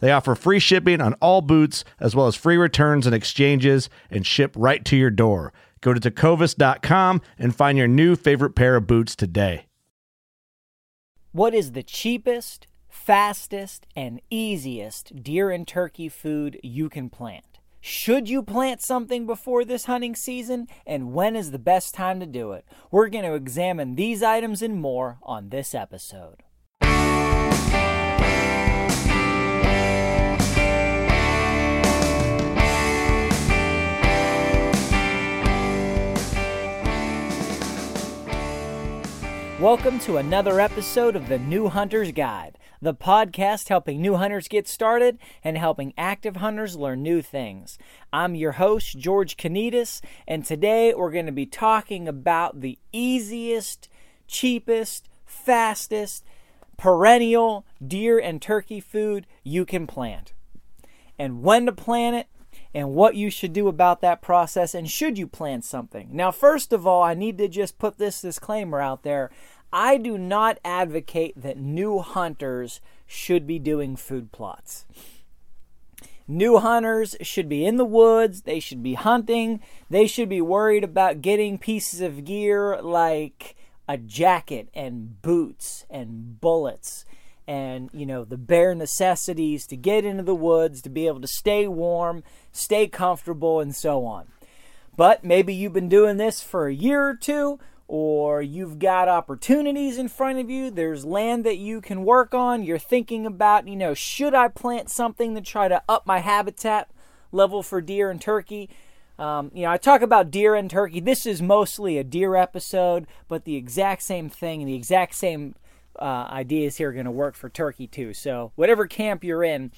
They offer free shipping on all boots, as well as free returns and exchanges, and ship right to your door. Go to tecovas.com and find your new favorite pair of boots today. What is the cheapest, fastest, and easiest deer and turkey food you can plant? Should you plant something before this hunting season? And when is the best time to do it? We're going to examine these items and more on this episode. Welcome to another episode of the New Hunter's Guide, the podcast helping new hunters get started and helping active hunters learn new things. I'm your host, George Kanitas, and today we're going to be talking about the easiest, cheapest, fastest, perennial deer and turkey food you can plant. And when to plant it, and what you should do about that process and should you plant something. Now, first of all, I need to just put this disclaimer out there. I do not advocate that new hunters should be doing food plots. New hunters should be in the woods, they should be hunting, they should be worried about getting pieces of gear like a jacket and boots and bullets and you know the bare necessities to get into the woods to be able to stay warm stay comfortable and so on. But maybe you've been doing this for a year or two or you've got opportunities in front of you. There's land that you can work on. You're thinking about you know should i plant something to try to up my habitat level for deer and turkey? Um, you know, I talk about deer and turkey. This is mostly a deer episode, but the exact same thing, the exact same uh, ideas here are going to work for turkey too. So whatever camp you're in,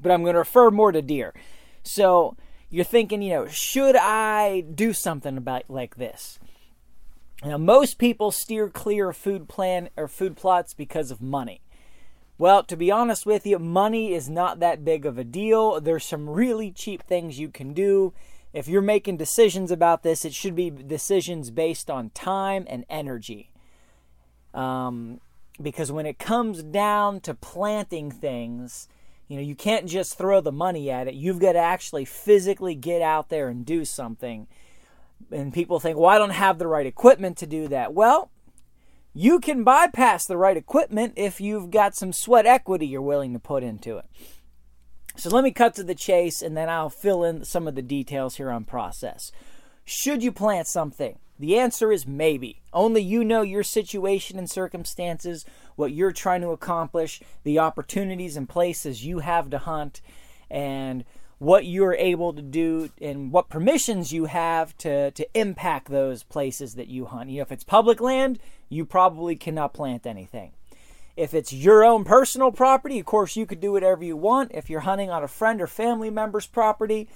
but I'm going to refer more to deer. So you're thinking, you know, should I do something about like this? Now most people steer clear of food plan or food plots because of money. Well, to be honest with you, money is not that big of a deal. There's some really cheap things you can do. If you're making decisions about this, it should be decisions based on time and energy. Um, because when it comes down to planting things, you know, you can't just throw the money at it. You've got to actually physically get out there and do something. And people think, well, I don't have the right equipment to do that. Well, you can bypass the right equipment if you've got some sweat equity you're willing to put into it. So let me cut to the chase and then I'll fill in some of the details here on process. Should you plant something? The answer is maybe. Only you know your situation and circumstances, what you're trying to accomplish, the opportunities and places you have to hunt, and what you're able to do and what permissions you have to, to impact those places that you hunt. You know, if it's public land, you probably cannot plant anything. If it's your own personal property, of course, you could do whatever you want. If you're hunting on a friend or family member's property,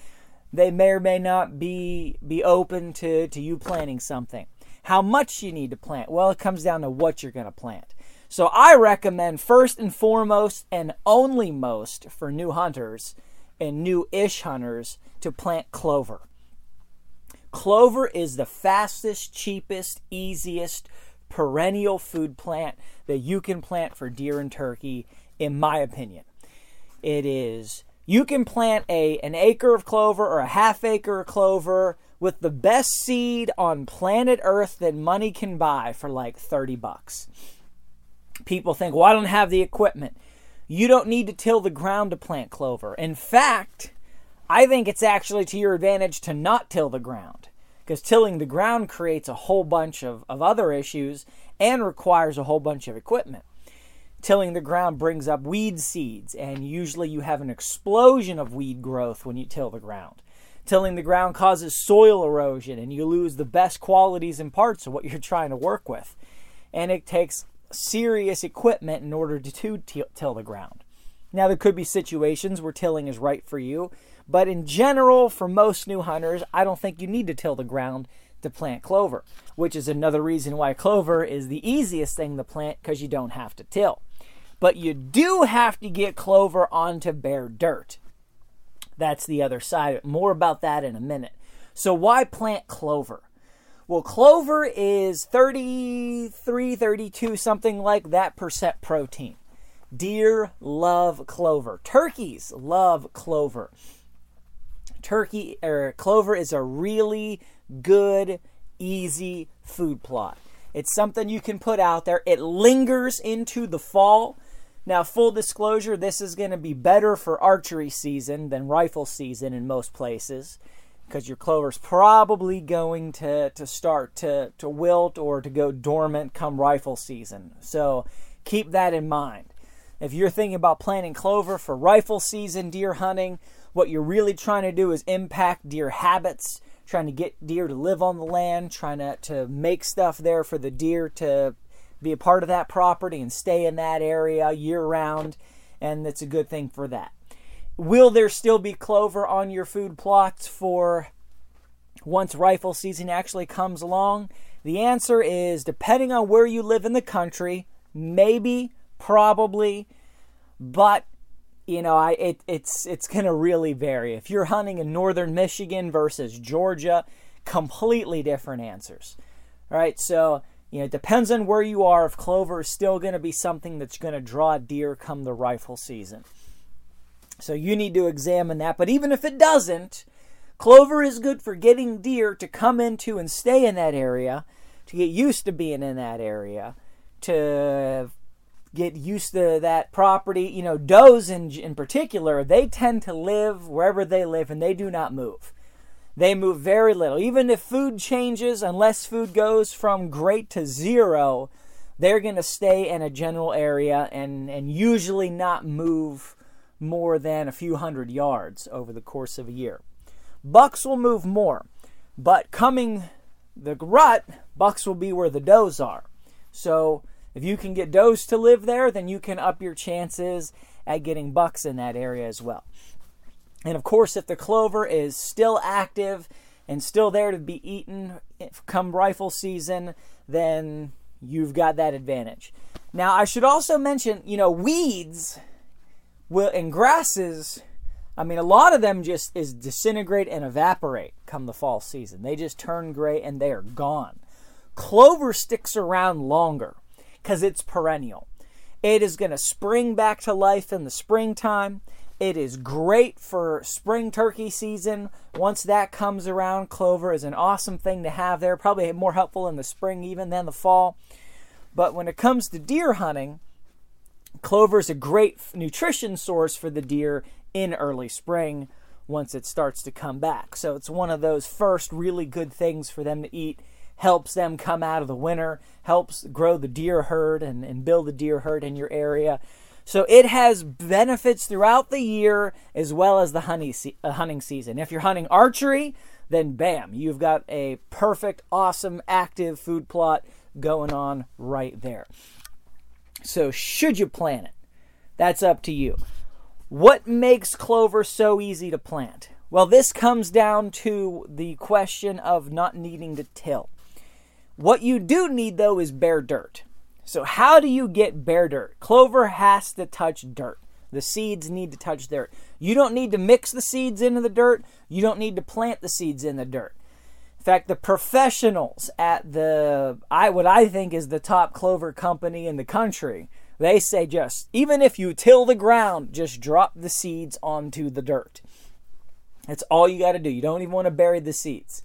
they may or may not be be open to, to you planting something. How much you need to plant? Well, it comes down to what you're going to plant. So I recommend first and foremost and only most for new hunters and new ish hunters to plant clover. Clover is the fastest, cheapest, easiest perennial food plant that you can plant for deer and turkey, in my opinion. It is you can plant a an acre of clover or a half acre of clover with the best seed on planet Earth that money can buy for like 30 bucks. People think, well, I don't have the equipment. You don't need to till the ground to plant clover. In fact, I think it's actually to your advantage to not till the ground because tilling the ground creates a whole bunch of, of other issues and requires a whole bunch of equipment. Tilling the ground brings up weed seeds, and usually you have an explosion of weed growth when you till the ground. Tilling the ground causes soil erosion, and you lose the best qualities and parts of what you're trying to work with. And it takes serious equipment in order to till the ground. Now, there could be situations where tilling is right for you, but in general, for most new hunters, I don't think you need to till the ground to plant clover, which is another reason why clover is the easiest thing to plant because you don't have to till. But you do have to get clover onto bare dirt. That's the other side. More about that in a minute. So, why plant clover? Well, clover is 33, 32, something like that percent protein. Deer love clover. Turkeys love clover. Turkey or clover is a really good, easy food plot. It's something you can put out there. It lingers into the fall. Now, full disclosure, this is going to be better for archery season than rifle season in most places because your clover's probably going to, to start to, to wilt or to go dormant come rifle season. So keep that in mind. If you're thinking about planting clover for rifle season deer hunting, what you're really trying to do is impact deer habits, trying to get deer to live on the land, trying to, to make stuff there for the deer to be a part of that property and stay in that area year round, and it's a good thing for that. Will there still be clover on your food plots for once rifle season actually comes along? The answer is depending on where you live in the country, maybe, probably, but you know, I it, it's it's going to really vary. If you're hunting in northern Michigan versus Georgia, completely different answers. All right, so you know, it depends on where you are. If clover is still going to be something that's going to draw deer come the rifle season. So you need to examine that. But even if it doesn't, clover is good for getting deer to come into and stay in that area, to get used to being in that area, to get used to that property. You know, does in, in particular, they tend to live wherever they live and they do not move. They move very little. Even if food changes, unless food goes from great to zero, they're going to stay in a general area and, and usually not move more than a few hundred yards over the course of a year. Bucks will move more, but coming the rut, bucks will be where the does are. So if you can get does to live there, then you can up your chances at getting bucks in that area as well. And of course, if the clover is still active and still there to be eaten come rifle season, then you've got that advantage. Now, I should also mention, you know, weeds will and grasses. I mean, a lot of them just is disintegrate and evaporate come the fall season. They just turn gray and they are gone. Clover sticks around longer because it's perennial. It is going to spring back to life in the springtime. It is great for spring turkey season. Once that comes around, clover is an awesome thing to have there. Probably more helpful in the spring even than the fall. But when it comes to deer hunting, clover is a great nutrition source for the deer in early spring once it starts to come back. So it's one of those first really good things for them to eat. Helps them come out of the winter, helps grow the deer herd and, and build the deer herd in your area. So it has benefits throughout the year as well as the se- uh, hunting season. If you're hunting archery, then bam, you've got a perfect, awesome, active food plot going on right there. So, should you plant it? That's up to you. What makes clover so easy to plant? Well, this comes down to the question of not needing to till. What you do need, though, is bare dirt. So, how do you get bare dirt? Clover has to touch dirt. The seeds need to touch dirt. You don't need to mix the seeds into the dirt. You don't need to plant the seeds in the dirt. In fact, the professionals at the I what I think is the top clover company in the country, they say just even if you till the ground, just drop the seeds onto the dirt. That's all you got to do. You don't even want to bury the seeds.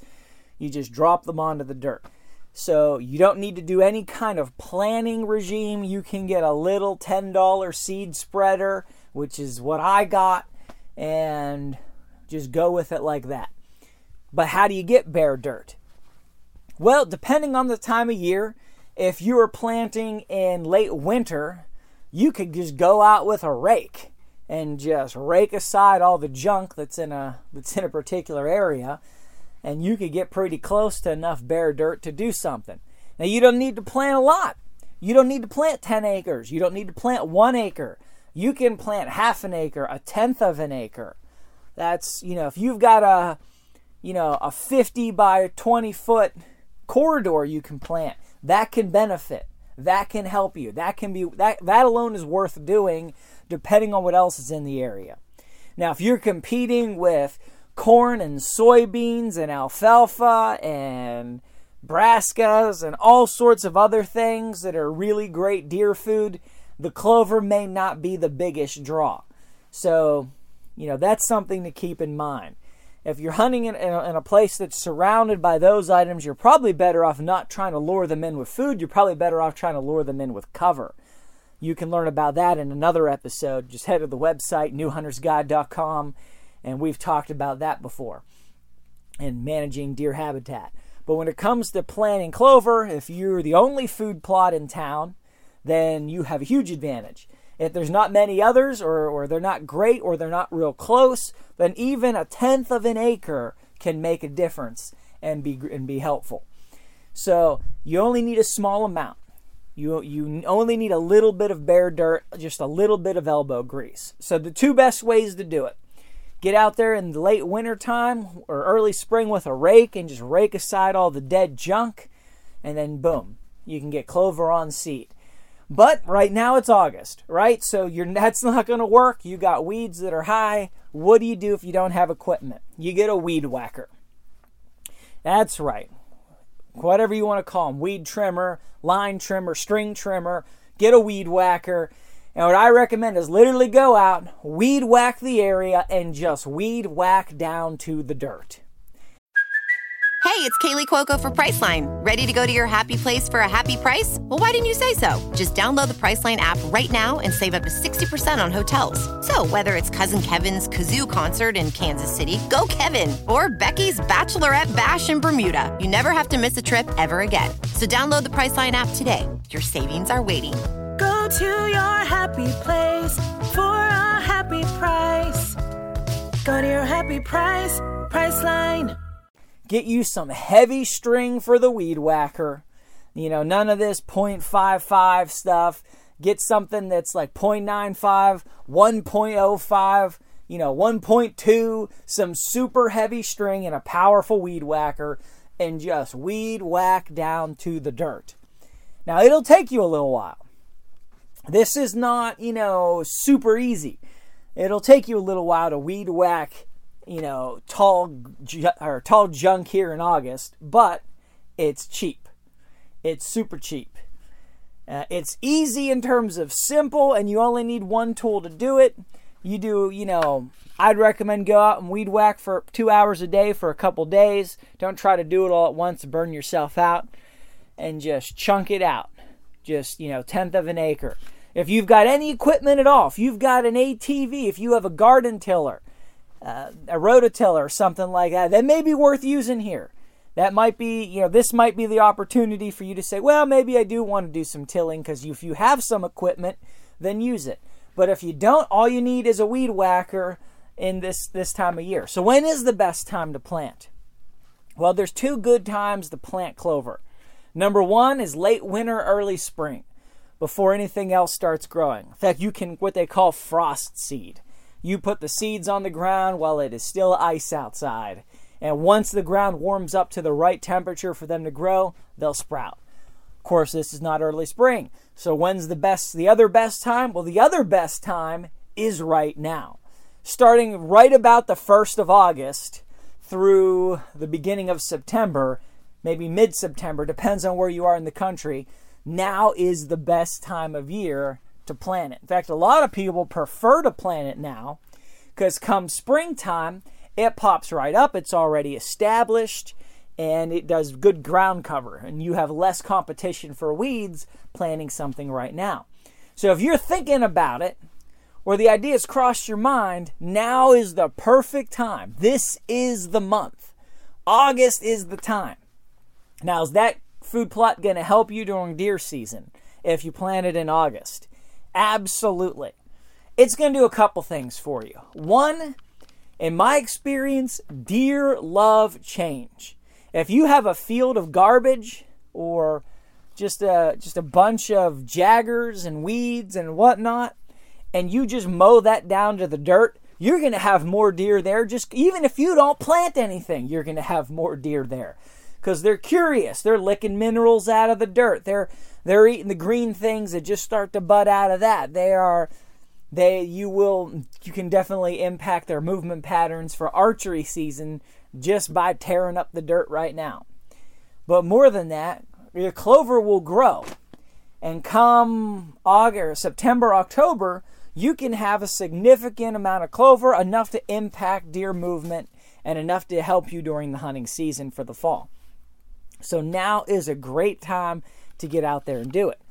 You just drop them onto the dirt. So you don't need to do any kind of planning regime. You can get a little $10 seed spreader, which is what I got, and just go with it like that. But how do you get bare dirt? Well, depending on the time of year, if you are planting in late winter, you could just go out with a rake and just rake aside all the junk that's in a that's in a particular area and you could get pretty close to enough bare dirt to do something. Now you don't need to plant a lot. You don't need to plant 10 acres. You don't need to plant 1 acre. You can plant half an acre, a tenth of an acre. That's, you know, if you've got a you know, a 50 by 20 foot corridor you can plant, that can benefit. That can help you. That can be that that alone is worth doing depending on what else is in the area. Now, if you're competing with corn and soybeans and alfalfa and brassicas and all sorts of other things that are really great deer food, the clover may not be the biggest draw. So, you know, that's something to keep in mind. If you're hunting in, in, a, in, a, place that's surrounded by those items, you're probably better off not trying to lure them in with food. You're probably better off trying to lure them in with cover. You can learn about that in another episode. Just head to the website, newhuntersguide.com and we've talked about that before and managing deer habitat. But when it comes to planting clover, if you're the only food plot in town, then you have a huge advantage. If there's not many others, or, or they're not great, or they're not real close, then even a tenth of an acre can make a difference and be and be helpful. So you only need a small amount. You you only need a little bit of bare dirt, just a little bit of elbow grease. So the two best ways to do it Get out there in the late winter time or early spring with a rake and just rake aside all the dead junk, and then boom, you can get clover on seed. But right now it's August, right? So you're that's not going to work. You got weeds that are high. What do you do if you don't have equipment? You get a weed whacker. That's right. Whatever you want to call them, weed trimmer, line trimmer, string trimmer, get a weed whacker and what I recommend is literally go out, weed whack the area, and just weed whack down to the dirt. Hey, it's Kaley Cuoco for Priceline. Ready to go to your happy place for a happy price? Well, why didn't you say so? Just download the Priceline app right now and save up to 60% on hotels. So, whether it's Cousin Kevin's Kazoo concert in Kansas City, go Kevin, or Becky's Bachelorette Bash in Bermuda, you never have to miss a trip ever again. So, download the Priceline app today. Your savings are waiting Go to your happy place for a happy price. Go to your happy price, Priceline. Get you some heavy string for the weed whacker. You know, none of this 0.55 stuff. Get something that's like 0.95, 1.05, you know, 1.2, some super heavy string and a powerful weed whacker, and just weed whack down to the dirt. Now, it'll take you a little while. This is not, you know, super easy. It'll take you a little while to weed whack, you know, tall or tall junk here in August, but it's cheap. It's super cheap. Uh, it's easy in terms of simple, and you only need one tool to do it. You do, you know, I'd recommend go out and weed whack for two hours a day for a couple days. Don't try to do it all at once, and burn yourself out, and just chunk it out just, you know, tenth of an acre. If you've got any equipment at all, if you've got an ATV, if you have a garden tiller, uh, a rototiller, or something like that, that may be worth using here. That might be, you know, this might be the opportunity for you to say, well, maybe I do want to do some tilling because if you have some equipment, then use it. But if you don't, all you need is a weed whacker in this this time of year. So when is the best time to plant? Well, there's two good times to plant clover. Number one is late winter, early spring, before anything else starts growing. In fact, you can what they call frost seed. You put the seeds on the ground while it is still ice outside. And once the ground warms up to the right temperature for them to grow, they'll sprout. Of course, this is not early spring. So when's the best the other best time? Well, the other best time is right now. Starting right about the 1st of August through the beginning of September, maybe mid September, depends on where you are in the country, now is the best time of year to plant it. In fact, a lot of people prefer to plant it now because come springtime, it pops right up. It's already established and it does good ground cover, and you have less competition for weeds planting something right now. So if you're thinking about it, or the ideas crossed your mind, now is the perfect time. This is the month. August is the time. Now, is that food plot going to help you during deer season if you plant it in August? Absolutely. It's going to do a couple things for you. One, in my experience, deer love change. If you have a field of garbage or just a just a bunch of jaggers and weeds and whatnot, and you just mow that down to the dirt, you're going to have more deer there. Just even if you don't plant anything, you're going to have more deer there because they're curious. They're licking minerals out of the dirt. They're they're eating the green things that just start to bud out of that. They are they you will you can definitely impact their movement patterns for archery season just by tearing up the dirt right now. But more than that, your clover will grow. And come August, September, October, you can have a significant amount of clover, enough to impact deer movement and enough to help you during the hunting season for the fall. So now is a great time to get out there and do it.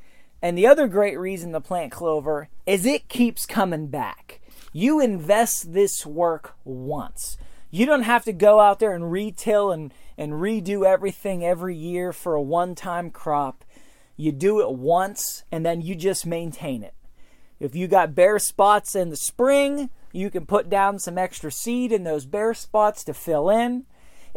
And the other great reason to plant clover is it keeps coming back. You invest this work once. You don't have to go out there and retail and, and redo everything every year for a one time crop. You do it once and then you just maintain it. If you got bare spots in the spring, you can put down some extra seed in those bare spots to fill in.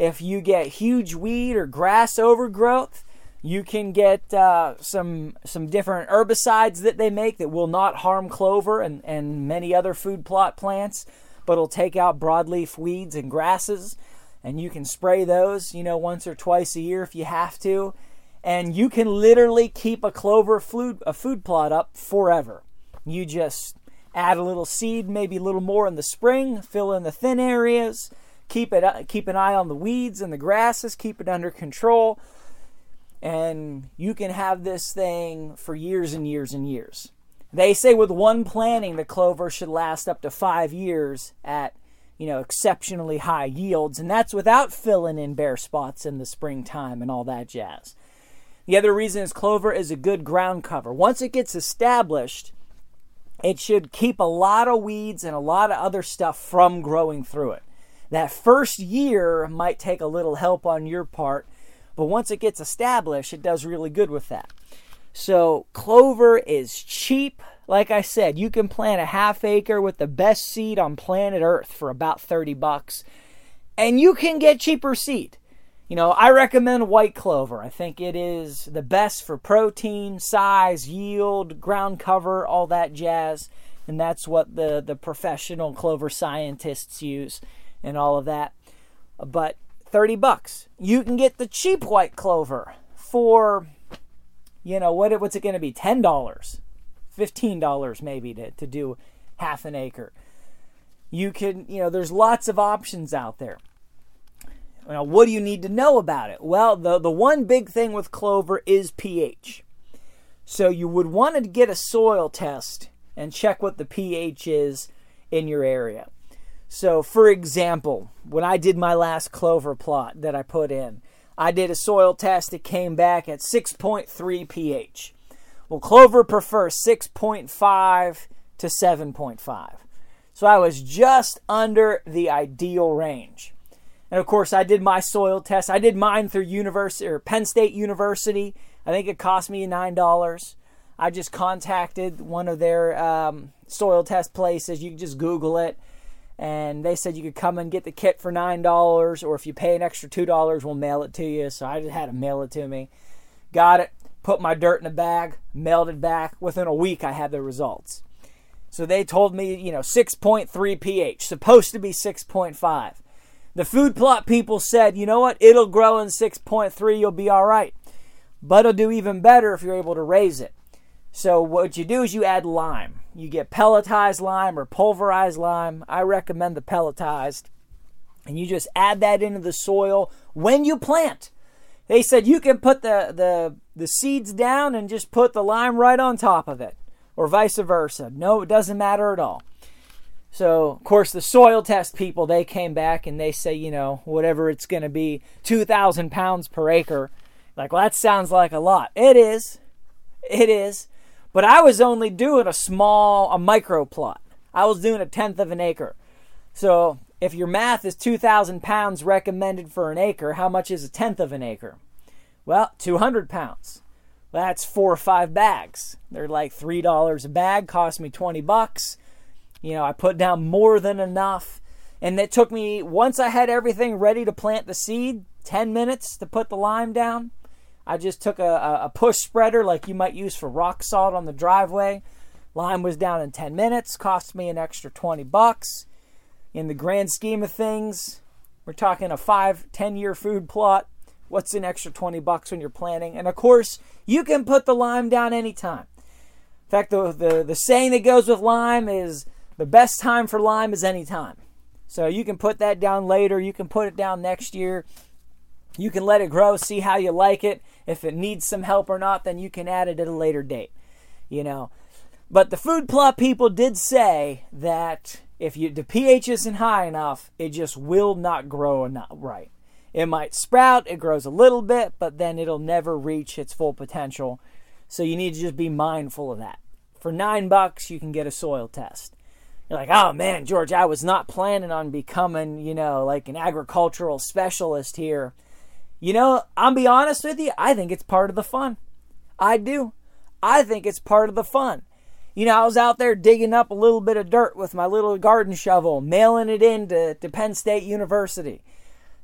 If you get huge weed or grass overgrowth, you can get uh, some some different herbicides that they make that will not harm clover and, and many other food plot plants but it'll take out broadleaf weeds and grasses. And you can spray those, you know, once or twice a year if you have to. And you can literally keep a clover food, a food plot up forever. You just add a little seed, maybe a little more in the spring, fill in the thin areas, keep it uh, keep an eye on the weeds and the grasses, keep it under control, and you can have this thing for years and years and years. They say with one planting, the clover should last up to five years at you know exceptionally high yields, and that's without filling in bare spots in the springtime and all that jazz. The other reason is clover is a good ground cover. Once it gets established, it should keep a lot of weeds and a lot of other stuff from growing through it. That first year might take a little help on your part, but once it gets established, it does really good with that. So clover is cheap. Like I said, you can plant a half acre with the best seed on planet Earth for about 30 bucks. And you can get cheaper seed. You know, I recommend white clover. I think it is the best for protein, size, yield, ground cover, all that jazz. And that's what the, the professional clover scientists use and all of that. But 30 bucks. You can get the cheap white clover for you know what what's it going to be? Ten dollars. Fifteen dollars maybe to, to do half an acre. You can you know there's lots of options out there. Now what do you need to know about it? Well the the one big thing with clover is ph. So you would want to get a soil test and check what the ph is in your area so for example when i did my last clover plot that i put in I did a soil test. It came back at 6.3 pH. Well, clover prefers 6.5 to 7.5. So I was just under the ideal range. And of course, I did my soil test. I did mine through University or Penn State University. I think it cost me nine dollars. I just contacted one of their um, soil test places. You can just Google it and they said you could come and get the kit for nine dollars, or if you pay an extra two dollars, we'll mail it to you. So I just had to mail it to me. Got it, put my dirt in a bag, mailed it back. Within a week, I had the results. So they told me, you know, 6.3 pH, supposed to be 6.5. The food plot people said, you know what, it'll grow in 6.3, you'll be all right. But it'll do even better if you're able to raise it. So what you do is you add lime. You get pelletized lime or pulverized lime. I recommend the pelletized. and you just add that into the soil when you plant. They said you can put the, the, the seeds down and just put the lime right on top of it, or vice versa. No, it doesn't matter at all. So, of course, the soil test people, they came back and they say, you know, whatever it's going to be, 2,000 pounds per acre. Like, well, that sounds like a lot. It is. It is. But I was only doing a small, a micro plot. I was doing a tenth of an acre. So, if your math is 2,000 pounds recommended for an acre, how much is a tenth of an acre? Well, 200 pounds. That's four or five bags. They're like $3 a bag, cost me 20 bucks. You know, I put down more than enough. And it took me, once I had everything ready to plant the seed, 10 minutes to put the lime down. I just took a, a push spreader like you might use for rock salt on the driveway. Lime was down in 10 minutes, cost me an extra 20 bucks in the grand scheme of things, we're talking a five, 10 year food plot. What's an extra 20 bucks when you're planting? And of course, you can put the lime down anytime. In fact, the, the, the saying that goes with lime is the best time for lime is any time. So you can put that down later. You can put it down next year. You can let it grow, see how you like it. If it needs some help or not, then you can add it at a later date. You know. But the food plot people did say that if you the pH isn't high enough, it just will not grow enough right. It might sprout, it grows a little bit, but then it'll never reach its full potential. So you need to just be mindful of that. For nine bucks, you can get a soil test. You're like, oh man, George, I was not planning on becoming, you know, like an agricultural specialist here. You know, I'll be honest with you, I think it's part of the fun. I do. I think it's part of the fun. You know, I was out there digging up a little bit of dirt with my little garden shovel, mailing it in to, to Penn State University,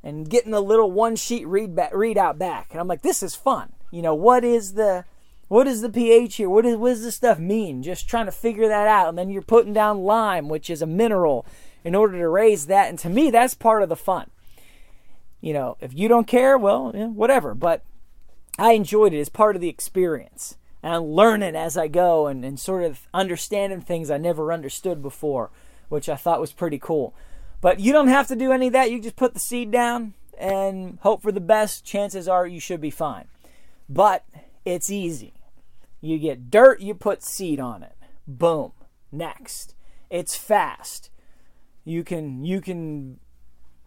and getting a little one sheet read readout back. And I'm like, this is fun. You know, what is the what is the pH here? What, is, what does this stuff mean? Just trying to figure that out. And then you're putting down lime, which is a mineral, in order to raise that. And to me, that's part of the fun. You know, if you don't care, well, yeah, whatever. But I enjoyed it as part of the experience and I'm learning as I go and, and sort of understanding things I never understood before, which I thought was pretty cool. But you don't have to do any of that. You just put the seed down and hope for the best. Chances are you should be fine. But it's easy. You get dirt, you put seed on it. Boom. Next. It's fast. You can you can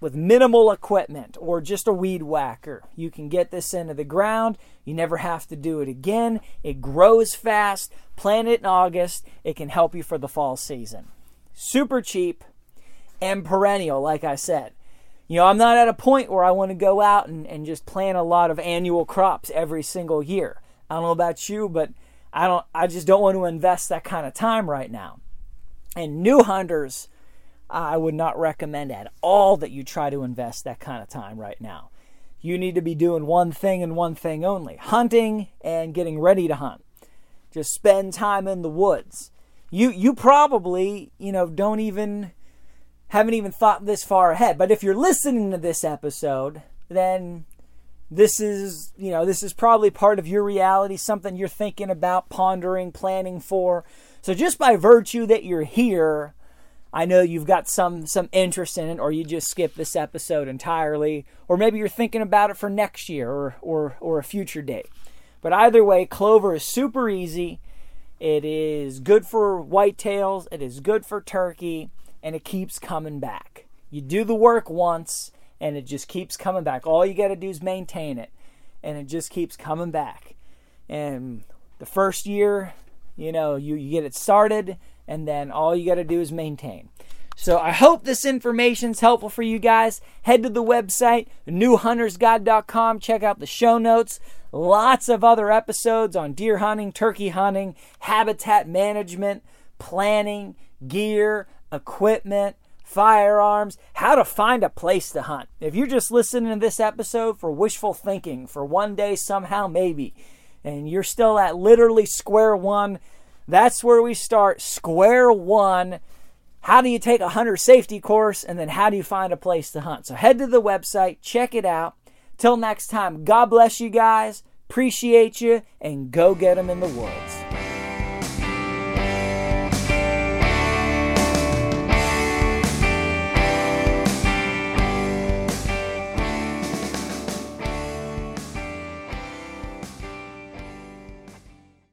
with minimal equipment or just a weed whacker. You can get this into the ground. You never have to do it again. It grows fast. Plant it in August. It can help you for the fall season. Super cheap and perennial, like I said. You know, I'm not at a point where I want to go out and, and just plant a lot of annual crops every single year. I don't know about you, but I don't I just don't want to invest that kind of time right now. And new hunters I would not recommend at all that you try to invest that kind of time right now. You need to be doing one thing and one thing only hunting and getting ready to hunt. Just spend time in the woods. You, you probably, you know, don't even, haven't even thought this far ahead. But if you're listening to this episode, then this is, you know, this is probably part of your reality, something you're thinking about, pondering, planning for. So just by virtue that you're here, I know you've got some some interest in it, or you just skip this episode entirely, or maybe you're thinking about it for next year or or or a future date. But either way, clover is super easy. It is good for whitetails. It is good for turkey, and it keeps coming back. You do the work once, and it just keeps coming back. All you got to do is maintain it, and it just keeps coming back. And the first year, you know, you, you get it started and then all you got to do is maintain. So I hope this information is helpful for you guys. Head to the website, newhuntersguide.com. Check out the show notes. Lots of other episodes on deer hunting, turkey hunting, habitat management, planning, gear, equipment, firearms, how to find a place to hunt. If you're just listening to this episode for wishful thinking, for one day, somehow, maybe, and you're still at literally square one, that's where we start square one. How do you take a hunter safety course and then how do you find a place to hunt? So head to the website, check it out. Till next time, God bless you guys. Appreciate you and go get them in the woods.